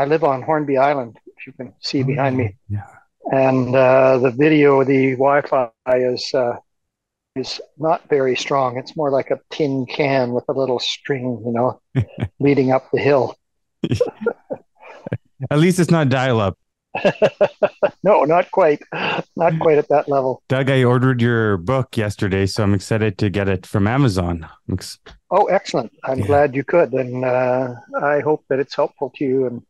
I live on Hornby Island, if you can see behind me. Yeah. And uh, the video, the Wi-Fi is uh, is not very strong. It's more like a tin can with a little string, you know, leading up the hill. At least it's not dial up. no, not quite. Not quite at that level. Doug, I ordered your book yesterday, so I'm excited to get it from Amazon. Ex- Oh, excellent. I'm Yeah. glad you could. And uh, I hope that it's helpful to you. And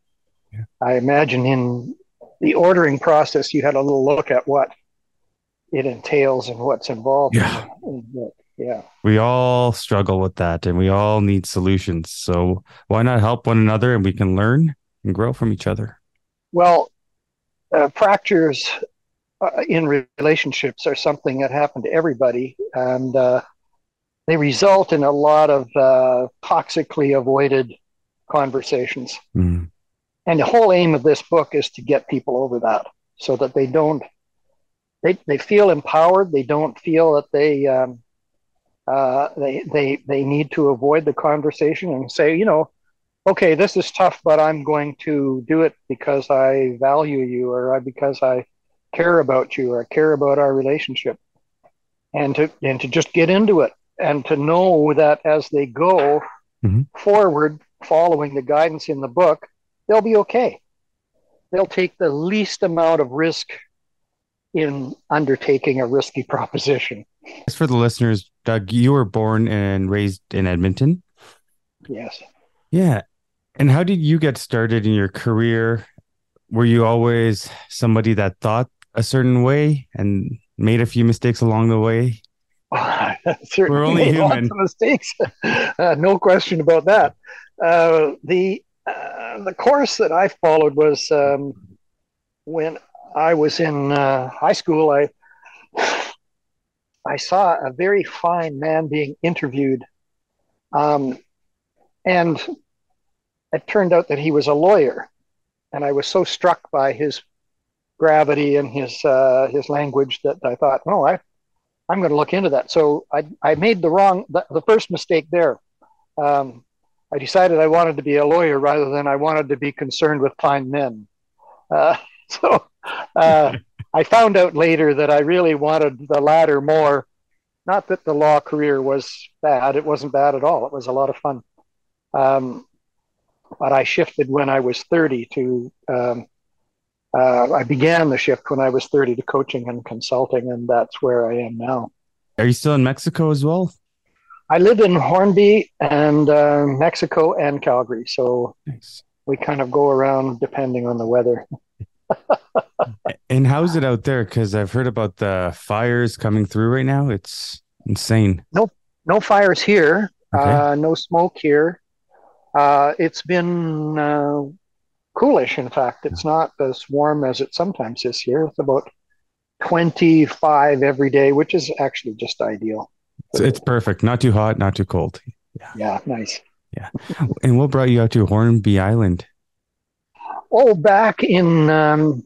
Yeah. I imagine in the ordering process, you had a little look at what it entails and what's involved. Yeah. in the- yeah. we all struggle with that and we all need solutions. So why not help one another and we can learn and grow from each other? Well, uh, fractures uh, in re- relationships are something that happen to everybody, and uh, they result in a lot of uh, toxically avoided conversations. Mm. And the whole aim of this book is to get people over that, so that they don't they they feel empowered. They don't feel that they um, uh, they they they need to avoid the conversation and say, you know, okay, this is tough, but I'm going to do it because I value you or I, because I care about you or I care about our relationship, and to and to just get into it and to know that as they go Mhm. forward, following the guidance in the book, they'll be okay. They'll take the least amount of risk in undertaking a risky proposition. As for the listeners, Doug, you were born and raised in Edmonton. Yes. Yeah. And how did you get started in your career? Were you always somebody that thought a certain way and made a few mistakes along the way? We're only lots human. of mistakes. uh, no question about that. Uh, the uh, the course that I followed was um, when I was in uh, high school. I I saw a very fine man being interviewed, um, and it turned out that he was a lawyer, and I was so struck by his gravity and his uh, his language that I thought, oh, I I'm going to look into that. So I, I made the wrong, the, the first mistake there. Um, I decided I wanted to be a lawyer rather than I wanted to be concerned with fine men. Uh, so uh, I found out later that I really wanted the latter more. Not that the law career was bad, it wasn't bad at all. It was a lot of fun. Um, but I shifted when I was 30 to um, uh, I began the shift when I was 30 to coaching and consulting, and that's where I am now. Are you still in Mexico as well? I live in Hornby and uh, Mexico and Calgary, so Nice. we kind of go around depending on the weather. And how's it out there? Because I've heard about the fires coming through right now. It's insane. No fires here, Okay. uh, no smoke here. Uh, it's been uh, coolish, in fact. It's not as warm as it sometimes is here. It's about 25 every day, which is actually just ideal. It's, it's perfect. Not too hot, not too cold. Yeah, Yeah. nice. Yeah. And what brought you out to Hornby Island? Oh, back in um,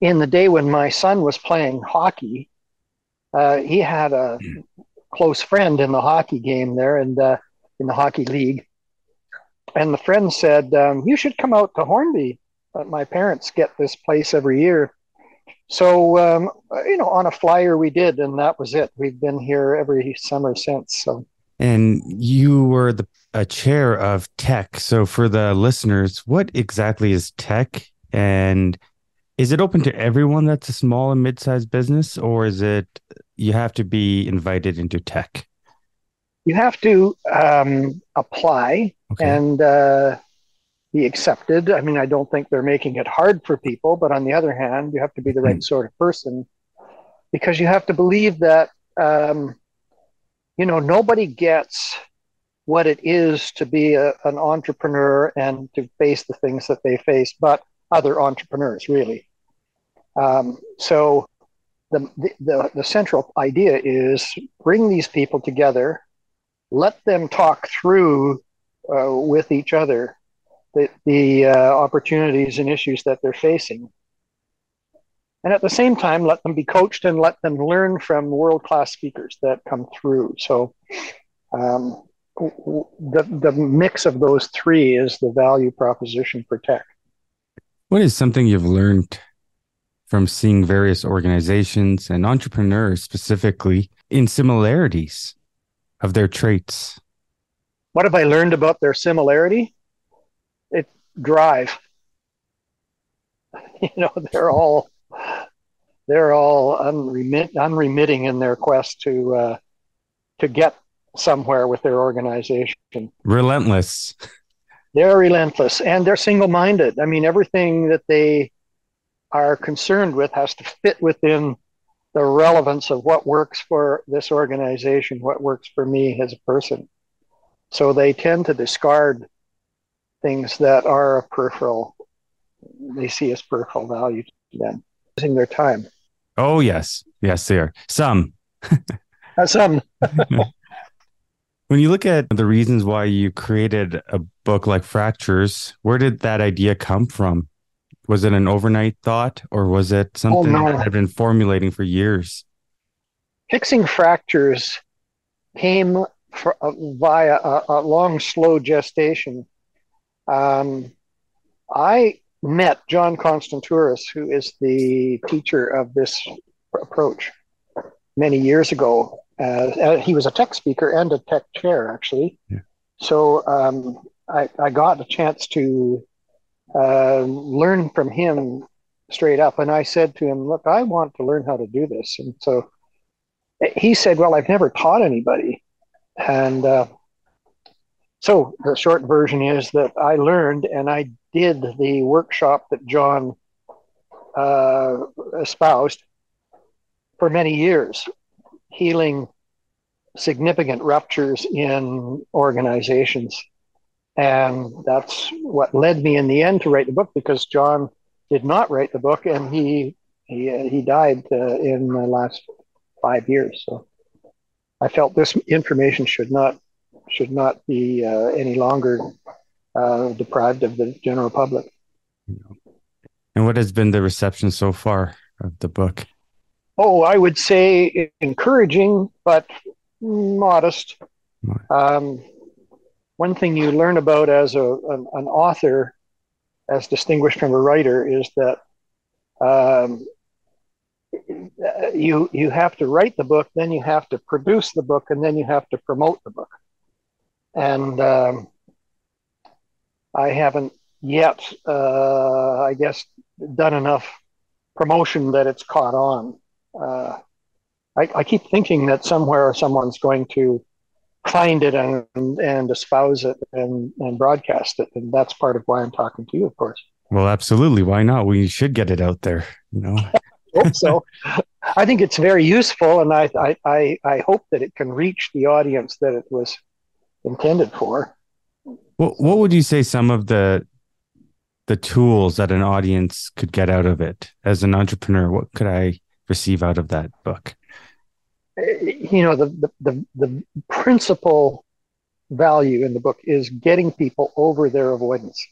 in the day when my son was playing hockey, uh, he had a close friend in the hockey game there, and uh, in the hockey league. And the friend said, um, "You should come out to Hornby. Uh, my parents get this place every year." So um, you know, on a flyer we did, and that was it. We've been here every summer since. So And you were the a chair of TEC. So for the listeners, what exactly is TEC? And is it open to everyone that's a small and mid-sized business, or is it you have to be invited into TEC? you have to um, apply Okay. and uh, be accepted. I mean, I don't think they're making it hard for people, but on the other hand, you have to be the right sort of person because you have to believe that, um, you know, nobody gets what it is to be a, an entrepreneur and to face the things that they face, but other entrepreneurs, really. Um, so the, the, the central idea is bring these people together, let them talk through uh, with each other the, the uh, opportunities and issues that they're facing. And at the same time, let them be coached and let them learn from world class speakers that come through. So, um, the the mix of those three is the value proposition for TEC. What is something you've learned from seeing various organizations and entrepreneurs specifically in similarities of their traits? What have I learned about their similarity? Drive. You know, they're all they're all unremit, unremitting in their quest to uh, to get somewhere with their organization. Relentless. They're relentless and they're single minded. I mean, everything that they are concerned with has to fit within the relevance of what works for this organization, what works for me as a person. So they tend to discard things that are a peripheral, they see as peripheral value to them, using their time. Oh, yes. Yes, they are. Some. Uh, some. when you look at the reasons why you created a book like Fractures, where did that idea come from? Was it an overnight thought or was it something oh, no. that had been formulating for years? Fixing fractures came for, uh, via a, a, long, slow gestation. Um, I met John Constantouris, who is the teacher of this approach, many years ago. Uh, he was a TEC speaker and a TEC chair, actually. Yeah. So um, I, I, got a chance to uh, learn from him straight up. And I said to him, Look, I want to learn how to do this. And so he said, Well, I've never taught anybody. And uh, so the short version is that I learned and I did the workshop that John uh, espoused for many years, healing significant ruptures in organizations. And that's what led me in the end to write the book because John did not write the book and he he, he died uh, in the last five years. So I felt this information should not should not be uh, any longer uh, deprived of the general public. And what has been the reception so far of the book? Oh, I would say encouraging, but modest. Um, one thing you learn about as a, an, an, author, as distinguished from a writer, is that um, you you have to write the book, then you have to produce the book, and then you have to promote the book. And um, I haven't yet, uh, I guess, done enough promotion that it's caught on. Uh, I, I, keep thinking that somewhere someone's going to find it and, and espouse it and, and broadcast it. And that's part of why I'm talking to you, of course. Well, absolutely. Why not? We should get it out there, you know. hope so. I think it's very useful, and I, I, I, I hope that it can reach the audience that it was intended for. What What would you say some of the the tools that an audience could get out of it as an entrepreneur? What could I receive out of that book? You know, the the the, the principal value in the book is getting people over their avoidance,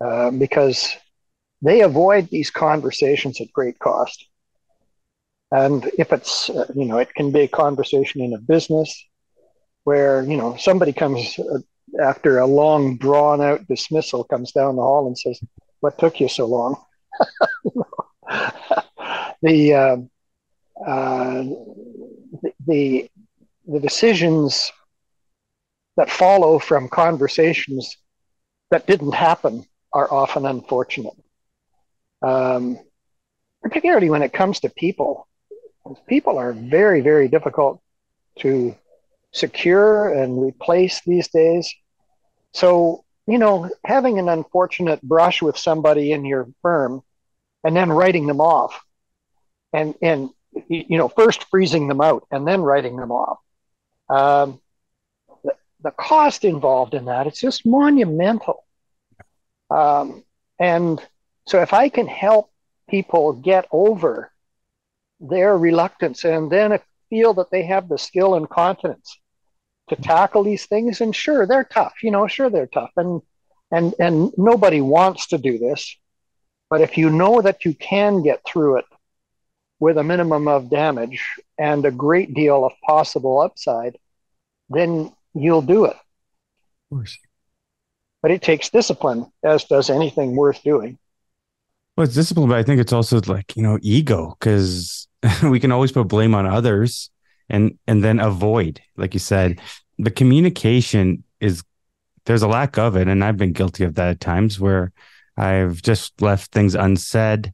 uh, because they avoid these conversations at great cost. And if it's, uh, you know, it can be a conversation in a business where, you know, somebody comes uh, after a long, drawn out dismissal, comes down the hall and says, What took you so long? the, uh, uh, the, the, the decisions that follow from conversations that didn't happen are often unfortunate um, particularly when it comes to people. People are very, very difficult to secure and replace these days. So, you know, having an unfortunate brush with somebody in your firm and then writing them off and, and you know, first freezing them out and then writing them off. Um, the, the cost involved in that, it's just monumental. Um, and so if I can help people get over their reluctance and then feel that they have the skill and confidence to tackle these things, and sure, they're tough, you know, sure they're tough. And and and nobody wants to do this. But if you know that you can get through it with a minimum of damage and a great deal of possible upside, then you'll do it. Of course. But it takes discipline, as does anything worth doing. Well, it's discipline, but I think it's also like, you know, ego, because we can always put blame on others and and then avoid, like you said. The communication is there's a lack of it. And I've been guilty of that at times where I've just left things unsaid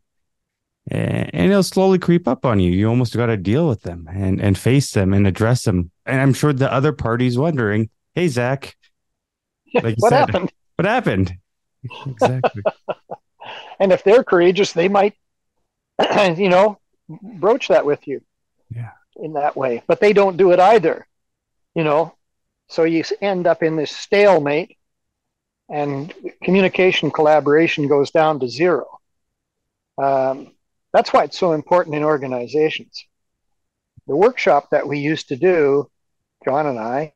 and it'll slowly creep up on you. You almost got to deal with them and, and face them and address them. And I'm sure the other party's wondering, hey, Zach, like what said, happened? What happened? Exactly. and if they're courageous, they might, you know, broach that with you. Yeah. In that way, but they don't do it either. You know, so you end up in this stalemate, and communication collaboration goes down to zero. Um, that's why it's so important in organizations. The workshop that we used to do, John and I,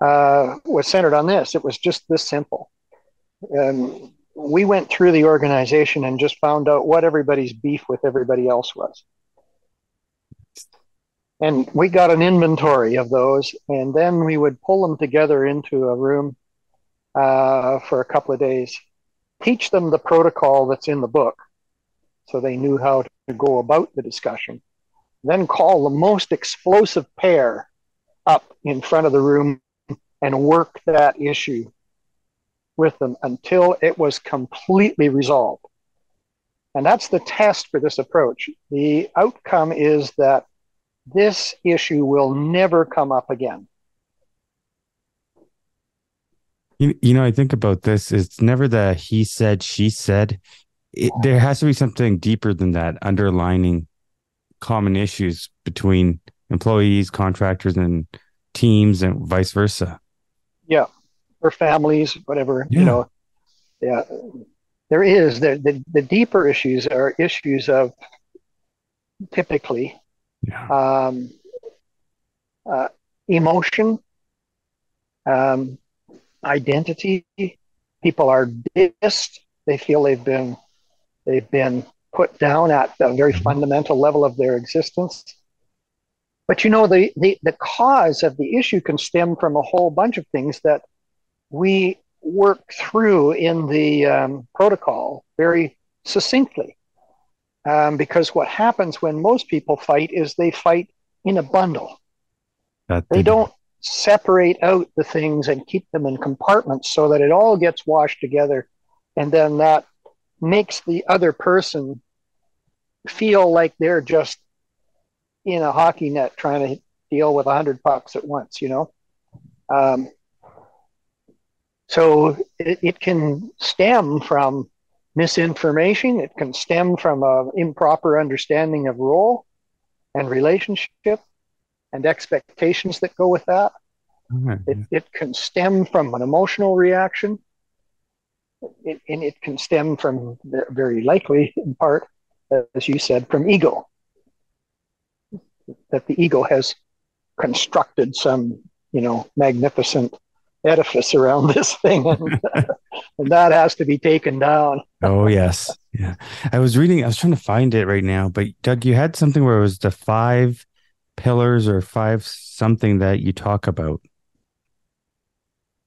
uh, was centered on this. It was just this simple. Um, we went through the organization and just found out what everybody's beef with everybody else was. And we got an inventory of those, and then we would pull them together into a room uh, for a couple of days, teach them the protocol that's in the book so they knew how to go about the discussion, then call the most explosive pair up in front of the room and work that issue with them until it was completely resolved. And that's the test for this approach. The outcome is that this issue will never come up again. You, you know, I think about this. It's never the he said, she said. It, there has to be something deeper than that underlining common issues between employees, contractors, and teams, and vice versa. Yeah, or families, whatever. Yeah. You know, yeah, there is. The, the the deeper issues are issues of typically yeah. um, uh, emotion, um, identity. People are dissed. They feel they've been they've been put down at a very mm-hmm. fundamental level of their existence. But you know, the, the, the cause of the issue can stem from a whole bunch of things that we work through in the um, protocol very succinctly. Um, because what happens when most people fight is they fight in a bundle. That they don't separate out the things and keep them in compartments so that it all gets washed together. And then that makes the other person feel like they're just in a hockey net trying to deal with a hundred pucks at once, you know? Um, so it, it can stem from misinformation. It can stem from an improper understanding of role and relationship and expectations that go with that. Mm-hmm. It, it can stem from an emotional reaction. It, and it can stem from, very likely in part, as you said, from ego. That the ego has constructed some, you know, magnificent edifice around this thing, and, and that has to be taken down. oh yes, yeah. I was reading. I was trying to find it right now, but Doug, you had something where it was the five pillars or five something that you talk about.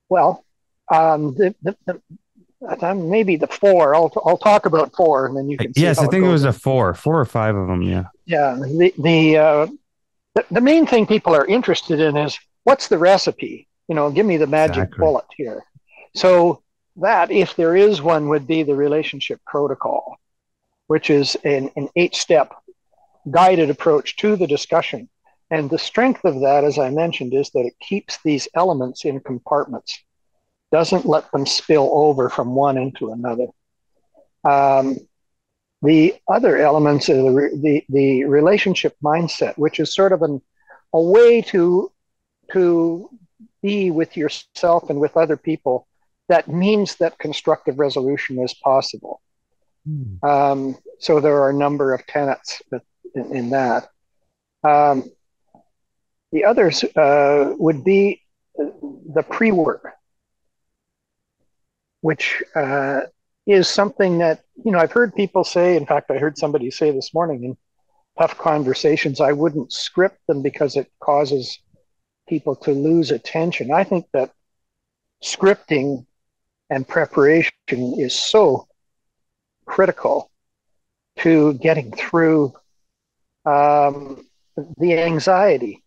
Well, um, the, the, the maybe the four. I'll I'll talk about four, and then you can. yes, I think it, it was a four, four or five of them. Yeah. Yeah. The the, uh, the the main thing people are interested in is what's the recipe you know, give me the magic exactly. bullet here. So that, if there is one, would be the relationship protocol, which is an, an eight step guided approach to the discussion. And the strength of that, as I mentioned, is that it keeps these elements in compartments, doesn't let them spill over from one into another. Um, the other elements of the, the, the relationship mindset, which is sort of an, a way to, to be with yourself and with other people, that means that constructive resolution is possible. Mm. Um, so there are a number of tenets in, in that. Um, the others uh, would be the pre work, which uh, is something that, you know, I've heard people say, in fact, I heard somebody say this morning in tough conversations, I wouldn't script them because it causes people to lose attention. I think that scripting and preparation is so critical to getting through um, the anxiety.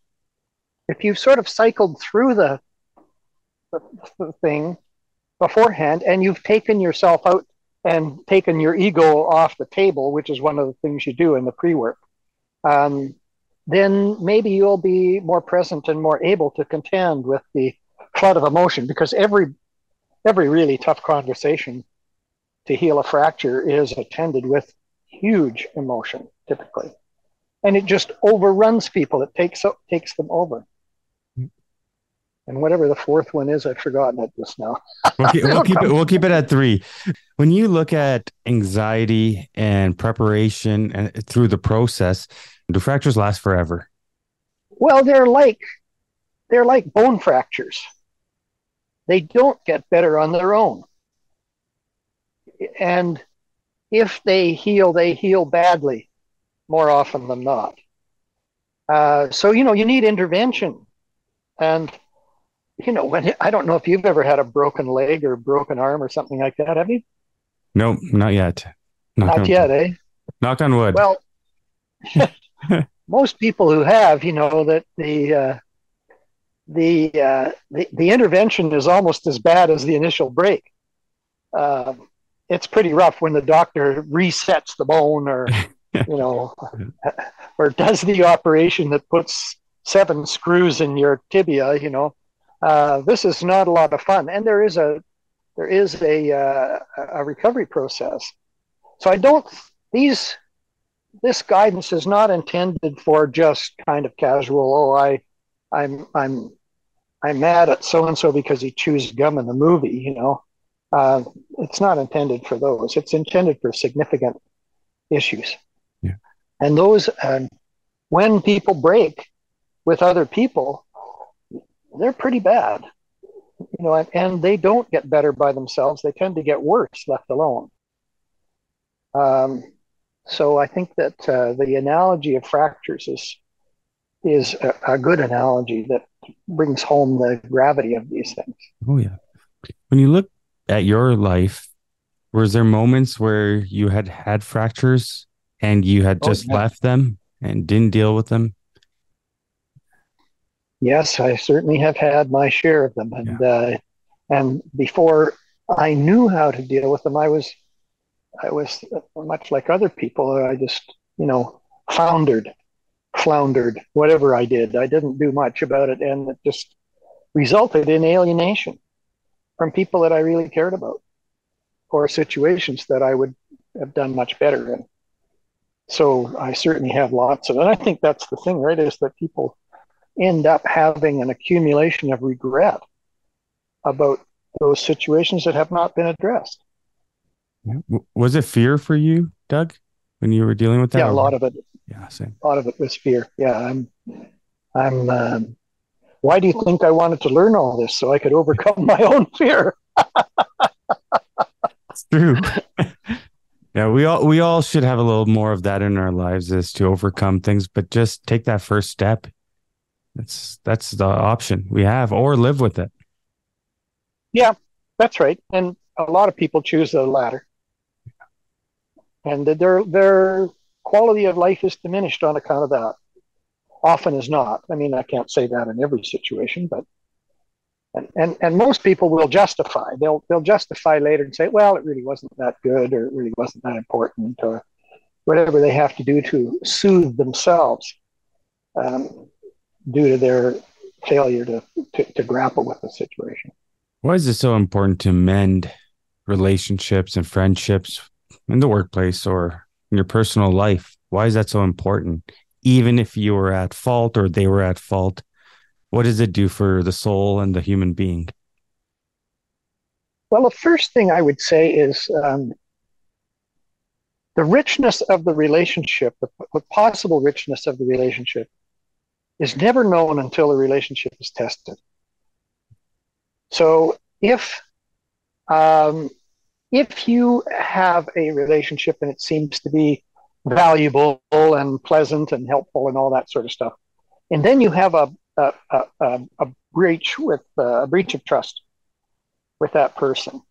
If you've sort of cycled through the, the, the thing beforehand and you've taken yourself out and taken your ego off the table, which is one of the things you do in the pre work, um, then maybe you'll be more present and more able to contend with the flood of emotion because every every really tough conversation to heal a fracture is attended with huge emotion typically. And it just overruns people. It takes takes them over. And whatever the fourth one is i've forgotten it just now. We'll, keep, we'll keep it we'll keep it at three. When you look at anxiety and preparation and through the process do fractures last forever well they're like they're like bone fractures they don't get better on their own and if they heal they heal badly more often than not uh, so you know you need intervention and you know, when I don't know if you've ever had a broken leg or broken arm or something like that, have you? No, not yet. Knock not on, yet, eh? Knock on wood. Well, most people who have, you know, that the uh, the, uh, the the intervention is almost as bad as the initial break. Uh, it's pretty rough when the doctor resets the bone, or you know, or does the operation that puts seven screws in your tibia. You know, uh, this is not a lot of fun, and there is a there is a uh, a recovery process. So I don't these this guidance is not intended for just kind of casual. Oh, I I'm I'm I'm mad at so and so because he chews gum in the movie. You know, uh, it's not intended for those. It's intended for significant issues. Yeah. And those, uh, when people break with other people, they're pretty bad. You know, and, and they don't get better by themselves. They tend to get worse left alone. Um, so I think that uh, the analogy of fractures is is a, a, good analogy that brings home the gravity of these things. Oh yeah. When you look at your life, was there moments where you had had fractures and you had oh, just oh, yeah. left them and didn't deal with them? yes, I certainly have had my share of them, and yeah. uh, and before I knew how to deal with them, I was I was much like other people. I just you know foundered, floundered. Whatever I did, I didn't do much about it, and it just resulted in alienation from people that I really cared about, or situations that I would have done much better in. So I certainly have lots of, and I think that's the thing, right? Is that people end up having an accumulation of regret about those situations that have not been addressed. Was it fear for you, Doug, when you were dealing with that? Yeah, a lot of it. Yeah, same. A lot of it was fear. Yeah, I'm. I'm. Um, why do you think I wanted to learn all this so I could overcome my own fear? it's true. yeah, we all we all should have a little more of that in our lives, is to overcome things, but just take that first step. That's that's the option we have, or live with it. Yeah, that's right. And a lot of people choose the latter, and their their quality of life is diminished on account of that. Often is not. I mean, I can't say that in every situation, but and, and and most people will justify. They'll they'll justify later and say, well, it really wasn't that good, or it really wasn't that important, or whatever they have to do to soothe themselves. Um, due to their failure to, to, to grapple with the situation. Why is it so important to mend relationships and friendships in the workplace or in your personal life? Why is that so important? Even if you were at fault or they were at fault, what does it do for the soul and the human being? Well, the first thing I would say is um, the richness of the relationship, the, the possible richness of the relationship, is never known until the relationship is tested. So if um, if you have a relationship and it seems to be valuable and pleasant and helpful and all that sort of stuff, and then you have a, a, a, a breach with uh, a breach of trust with that person.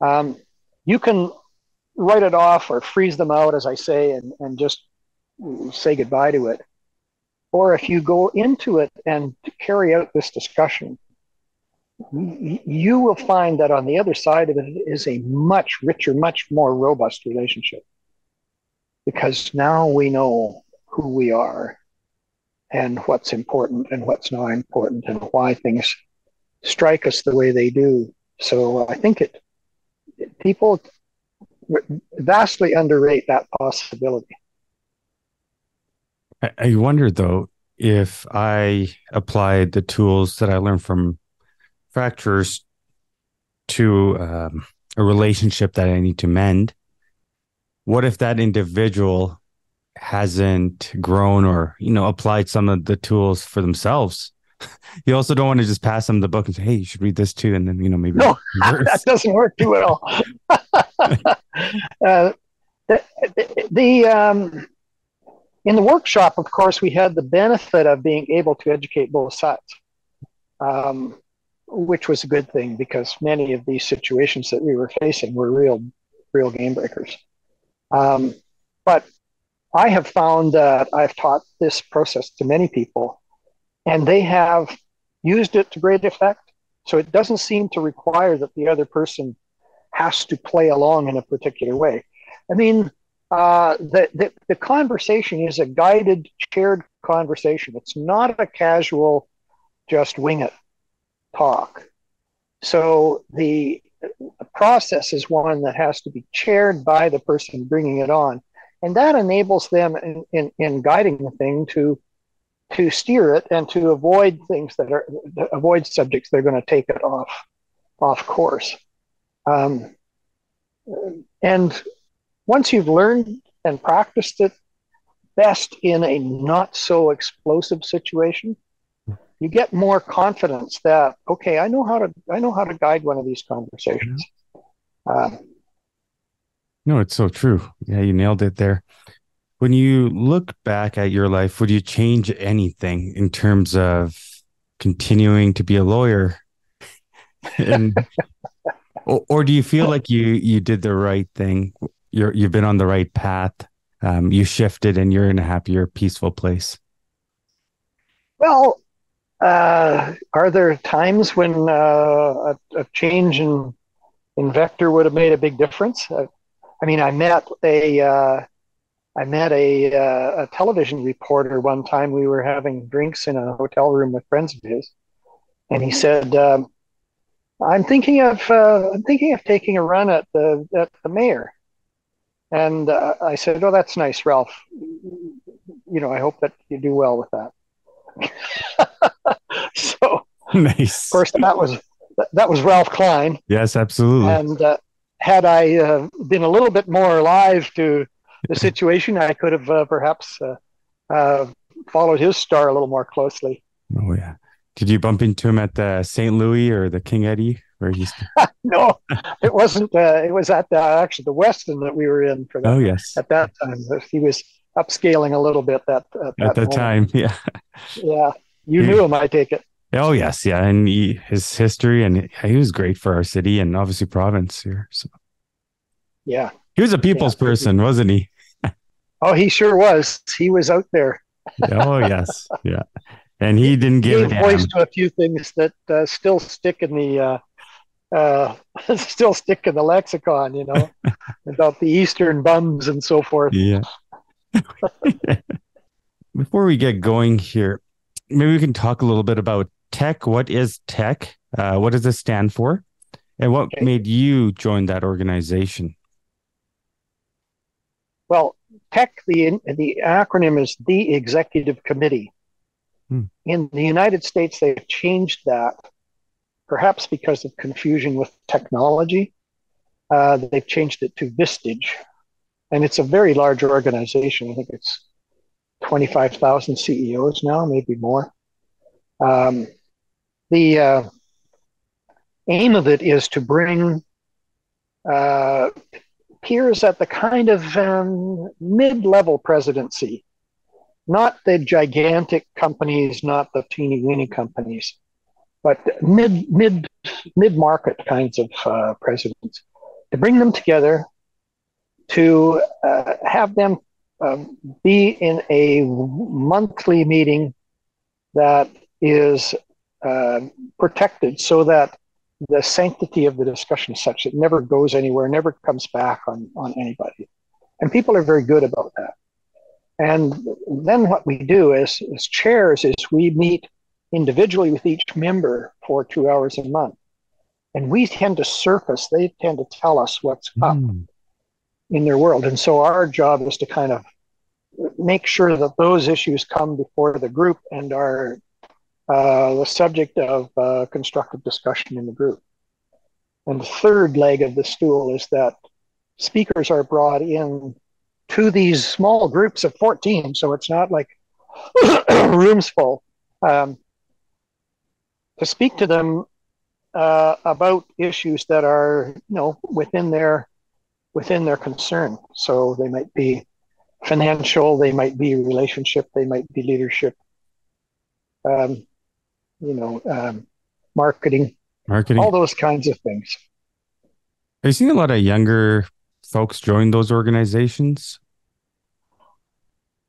Um, you can write it off or freeze them out, as I say, and, and just say goodbye to it. Or if you go into it and carry out this discussion, you will find that on the other side of it is a much richer, much more robust relationship. Because now we know who we are and what's important and what's not important and why things strike us the way they do. So I think it people vastly underrate that possibility. I wonder though if I applied the tools that I learned from fractures to um, a relationship that I need to mend. What if that individual hasn't grown or you know applied some of the tools for themselves? you also don't want to just pass them the book and say, "Hey, you should read this too," and then you know maybe no, that doesn't work too well. uh, the, the, the um, in the workshop, of course, we had the benefit of being able to educate both sides, um, which was a good thing because many of these situations that we were facing were real, real game breakers. Um, but I have found that I've taught this process to many people, and they have used it to great effect. So it doesn't seem to require that the other person has to play along in a particular way. I mean, uh, the, the, the conversation is a guided, shared conversation. It's not a casual, just wing it talk. So the process is one that has to be chaired by the person bringing it on. And that enables them in, in, in guiding the thing to to steer it and to avoid things that are avoid subjects that are going to take it off off course. Um, and once you've learned and practiced it best in a not so explosive situation, you get more confidence that okay, I know how to I know how to guide one of these conversations. Uh, no, it's so true. Yeah, you nailed it there. When you look back at your life, would you change anything in terms of continuing to be a lawyer? and or, or, do you feel like you you did the right thing you're you've been on the right path. Um, you shifted and you're in a happier, peaceful place. Well, uh, are there times when uh, a, a, change in in vector would have made a big difference? Uh, I mean, I met a uh, I met a, uh, a television reporter one time. We were having drinks in a hotel room with friends of his, and he said, um, "I'm thinking of uh, I'm thinking of taking a run at the at the mayor." And uh, I said, "Oh, that's nice, Ralph. You know, I hope that you do well with that." so, nice. Of course, that was that was Ralph Klein. Yes, absolutely. And uh, had I uh, been a little bit more alive to the situation, I could have uh, perhaps uh, uh, followed his star a little more closely. Oh yeah. Did you bump into him at the St. Louis or the King Eddie? Where he's no, it wasn't. Uh, it was at the, actually the Westin that we were in for that. Oh yes, at that time he was upscaling a little bit. That at, that at the time, yeah, yeah. You knew him, I take it. Oh yes, yeah, and he, his history, and he was great for our city and obviously province here. So yeah, he was a people's yeah. person, wasn't he? oh, he sure was. He was out there. oh yes, yeah, and he didn't give he voice to a few things that uh, still stick in the uh, uh, still stick in the lexicon, you know, about the Eastern bums and so forth. Yeah. Before we get going here, maybe we can talk a little bit about TEC. What is TEC? Uh, what does it stand for? And what okay. made you join that organization? Well, TEC, the, the acronym is the Executive Committee. Hmm. In the United States, they've changed that perhaps because of confusion with technology. Uh, they've changed it to Vistage. And it's a very large organization. I think it's 25,000 CEOs now, maybe more. Um, the uh, aim of it is to bring uh, peers at the kind of um, mid level presidency not the gigantic companies, not the teeny weeny companies, but mid mid mid market kinds of uh, presidents to bring them together to uh, have them um, be in a monthly meeting that is uh, protected so that the sanctity of the discussion is such that it never goes anywhere, never comes back on, on anybody. And people are very good about that. And then what we do as, as chairs is we meet individually with each member for two hours a month. And we tend to surface, they tend to tell us what's up mm. in their world. And so our job is to kind of make sure that those issues come before the group and are uh, the subject of uh, constructive discussion in the group. And the third leg of the stool is that speakers are brought in to these small groups of 14. So it's not like rooms full. Um, to speak to them uh, about issues that are, you know, within their within their concern. So they might be financial, they might be relationship, they might be leadership, um, you know, um, marketing, marketing, all those kinds of things. Are you seeing a lot of younger folks join those organizations?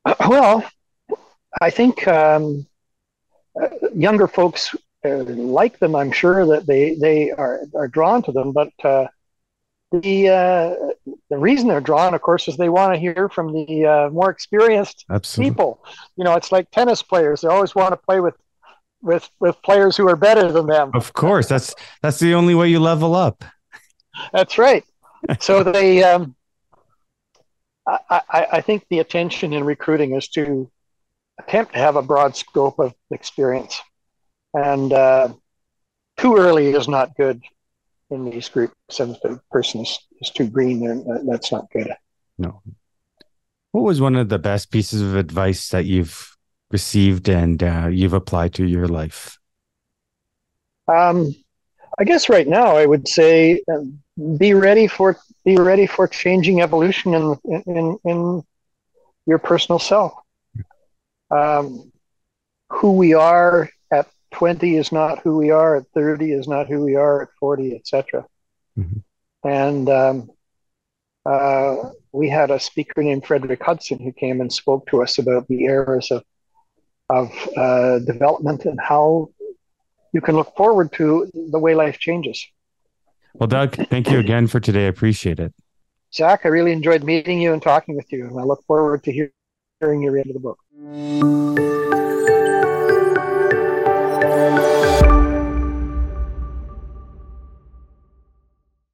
Uh, well, I think um, uh, younger folks uh, like them. I'm sure that they they are are drawn to them, but uh, the uh, the reason they're drawn, of course, is they want to hear from the uh, more experienced Absolutely. people. You know, it's like tennis players; they always want to play with with with players who are better than them. Of course, that's that's the only way you level up. That's right. So they, um, I, I, I think the attention in recruiting is to attempt to have a broad scope of experience, and uh, too early is not good in these groups. If the person is, is too green, then that's not good. No. What was one of the best pieces of advice that you've received and uh, you've applied to your life? Um, I guess right now I would say um, be ready for be ready for changing evolution in in in your personal self. Um, who we are 20 is not who we are at 30 is not who we are at 40 etc mm-hmm. and um, uh, we had a speaker named Frederic Hudson who came and spoke to us about the eras of of uh, development and how you can look forward to the way life changes. Well doug thank you again for today. I appreciate it. Zach i really enjoyed meeting you and talking with you and i look forward to hearing your end of the book